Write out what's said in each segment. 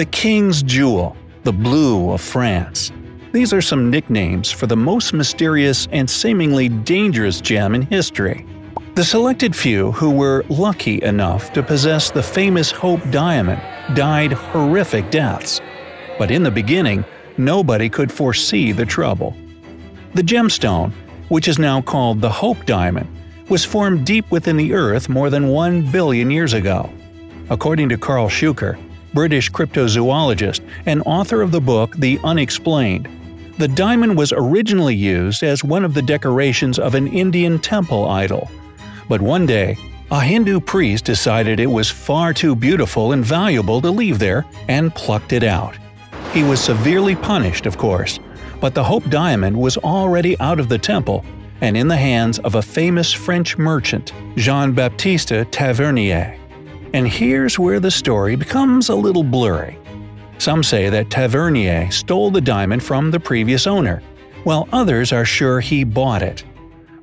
The King's Jewel, the Blue of France. These are some nicknames for the most mysterious and seemingly dangerous gem in history. The selected few who were lucky enough to possess the famous Hope Diamond died horrific deaths. But in the beginning, nobody could foresee the trouble. The gemstone, which is now called the Hope Diamond, was formed deep within the Earth more than 1 billion years ago. According to Karl Shuker, British cryptozoologist and author of the book The Unexplained, the diamond was originally used as one of the decorations of an Indian temple idol. But one day, a Hindu priest decided it was far too beautiful and valuable to leave there and plucked it out. He was severely punished, of course, but the Hope Diamond was already out of the temple and in the hands of a famous French merchant, Jean Baptiste Tavernier. And here's where the story becomes a little blurry. Some say that Tavernier stole the diamond from the previous owner, while others are sure he bought it.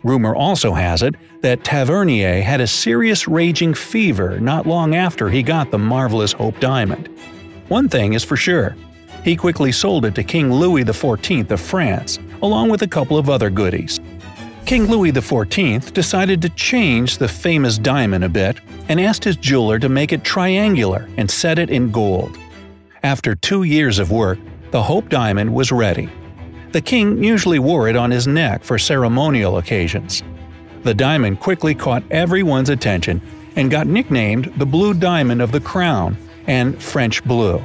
Rumor also has it that Tavernier had a serious raging fever not long after he got the marvelous Hope Diamond. One thing is for sure he quickly sold it to King Louis XIV of France, along with a couple of other goodies. King Louis XIV decided to change the famous diamond a bit and asked his jeweler to make it triangular and set it in gold. After two years of work, the Hope Diamond was ready. The king usually wore it on his neck for ceremonial occasions. The diamond quickly caught everyone's attention and got nicknamed the Blue Diamond of the Crown and French Blue.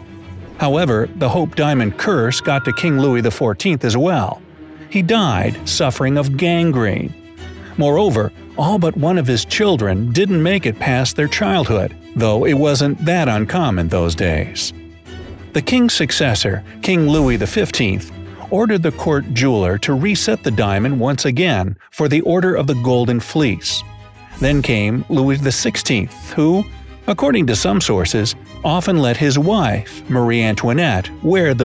However, the Hope Diamond curse got to King Louis XIV as well. He died suffering of gangrene. Moreover, all but one of his children didn't make it past their childhood, though it wasn't that uncommon those days. The king's successor, King Louis XV, ordered the court jeweler to reset the diamond once again for the Order of the Golden Fleece. Then came Louis XVI, who, according to some sources, often let his wife, Marie Antoinette, wear the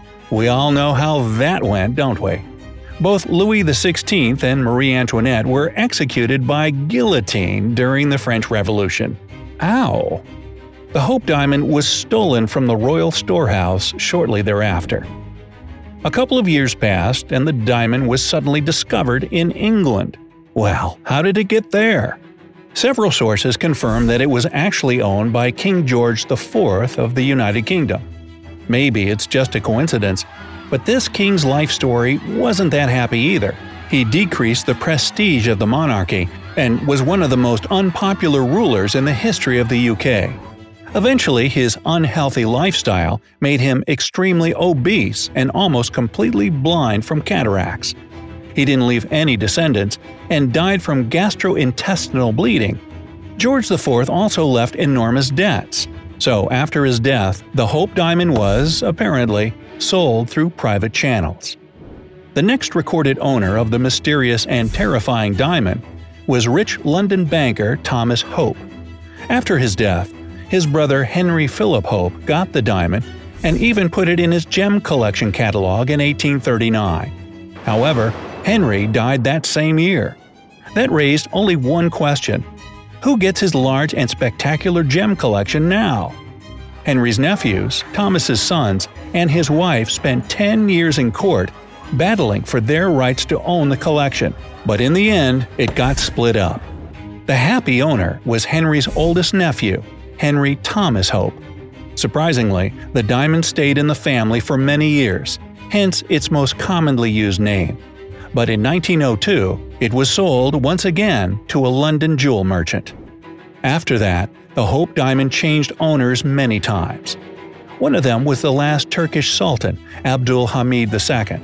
we all know how that went, don't we? Both Louis XVI and Marie Antoinette were executed by guillotine during the French Revolution. Ow! The Hope Diamond was stolen from the royal storehouse shortly thereafter. A couple of years passed, and the diamond was suddenly discovered in England. Well, how did it get there? Several sources confirm that it was actually owned by King George IV of the United Kingdom. Maybe it's just a coincidence, but this king's life story wasn't that happy either. He decreased the prestige of the monarchy and was one of the most unpopular rulers in the history of the UK. Eventually, his unhealthy lifestyle made him extremely obese and almost completely blind from cataracts. He didn't leave any descendants and died from gastrointestinal bleeding. George IV also left enormous debts. So, after his death, the Hope Diamond was, apparently, sold through private channels. The next recorded owner of the mysterious and terrifying diamond was rich London banker Thomas Hope. After his death, his brother Henry Philip Hope got the diamond and even put it in his gem collection catalog in 1839. However, Henry died that same year. That raised only one question who gets his large and spectacular gem collection now? Henry's nephews, Thomas's sons, and his wife spent 10 years in court battling for their rights to own the collection, but in the end, it got split up. The happy owner was Henry's oldest nephew, Henry Thomas Hope. Surprisingly, the diamond stayed in the family for many years, hence its most commonly used name. But in 1902, it was sold once again to a London jewel merchant. After that, the Hope Diamond changed owners many times. One of them was the last Turkish Sultan, Abdul Hamid II.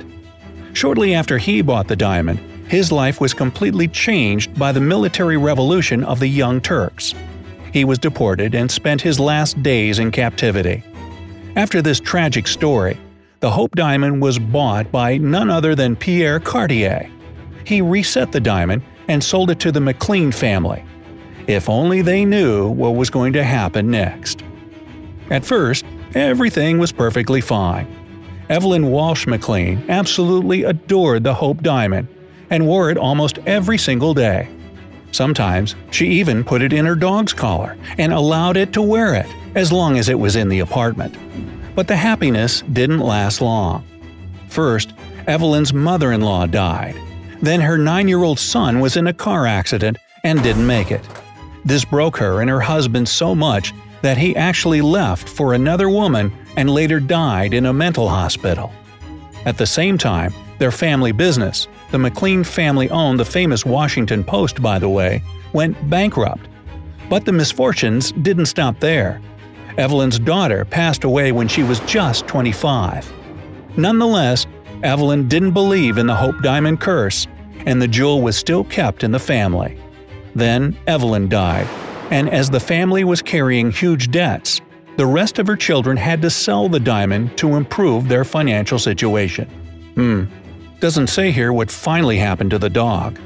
Shortly after he bought the diamond, his life was completely changed by the military revolution of the Young Turks. He was deported and spent his last days in captivity. After this tragic story, the Hope Diamond was bought by none other than Pierre Cartier. He reset the diamond and sold it to the McLean family. If only they knew what was going to happen next. At first, everything was perfectly fine. Evelyn Walsh McLean absolutely adored the Hope Diamond and wore it almost every single day. Sometimes she even put it in her dog's collar and allowed it to wear it as long as it was in the apartment. But the happiness didn't last long. First, Evelyn's mother in law died. Then her nine year old son was in a car accident and didn't make it. This broke her and her husband so much that he actually left for another woman and later died in a mental hospital. At the same time, their family business, the McLean family owned the famous Washington Post, by the way, went bankrupt. But the misfortunes didn't stop there. Evelyn's daughter passed away when she was just 25. Nonetheless, Evelyn didn't believe in the Hope Diamond curse, and the jewel was still kept in the family. Then Evelyn died, and as the family was carrying huge debts, the rest of her children had to sell the diamond to improve their financial situation. Hmm, doesn't say here what finally happened to the dog.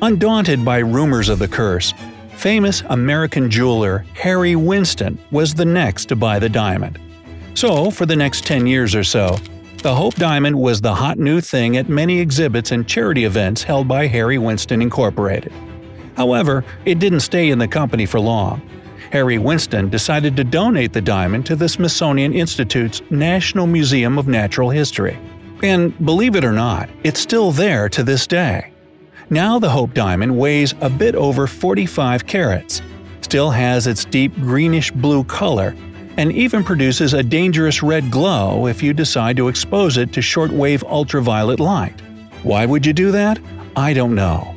Undaunted by rumors of the curse, famous American jeweler Harry Winston was the next to buy the diamond. So, for the next 10 years or so, the Hope Diamond was the hot new thing at many exhibits and charity events held by Harry Winston Incorporated. However, it didn't stay in the company for long. Harry Winston decided to donate the diamond to the Smithsonian Institute's National Museum of Natural History. And believe it or not, it's still there to this day. Now the Hope Diamond weighs a bit over 45 carats, still has its deep greenish blue color, and even produces a dangerous red glow if you decide to expose it to shortwave ultraviolet light. Why would you do that? I don't know.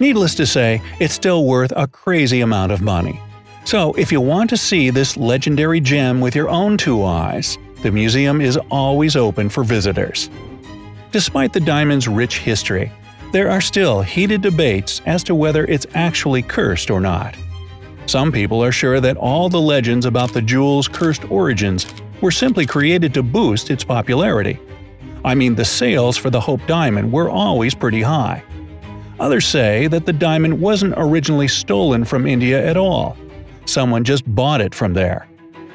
Needless to say, it's still worth a crazy amount of money. So, if you want to see this legendary gem with your own two eyes, the museum is always open for visitors. Despite the diamond's rich history, there are still heated debates as to whether it's actually cursed or not. Some people are sure that all the legends about the jewel's cursed origins were simply created to boost its popularity. I mean, the sales for the Hope Diamond were always pretty high. Others say that the diamond wasn't originally stolen from India at all. Someone just bought it from there.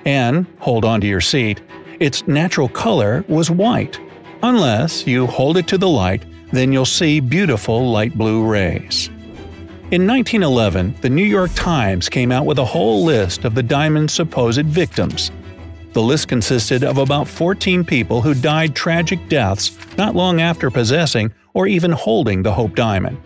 And, hold on to your seat, its natural color was white. Unless you hold it to the light, then you'll see beautiful light blue rays. In 1911, the New York Times came out with a whole list of the diamond's supposed victims. The list consisted of about 14 people who died tragic deaths not long after possessing or even holding the Hope Diamond.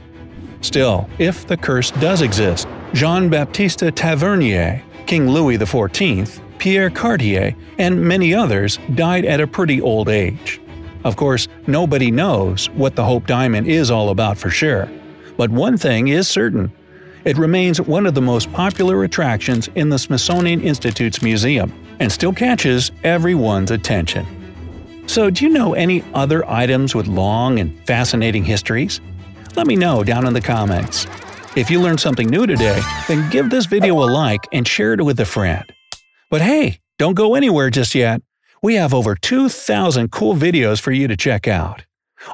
Still, if the curse does exist, Jean Baptiste Tavernier, King Louis XIV, Pierre Cartier, and many others died at a pretty old age. Of course, nobody knows what the Hope Diamond is all about for sure. But one thing is certain it remains one of the most popular attractions in the Smithsonian Institute's museum and still catches everyone's attention. So, do you know any other items with long and fascinating histories? Let me know down in the comments. If you learned something new today, then give this video a like and share it with a friend. But hey, don't go anywhere just yet. We have over 2,000 cool videos for you to check out.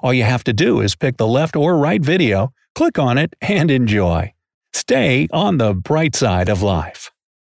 All you have to do is pick the left or right video, click on it, and enjoy. Stay on the bright side of life.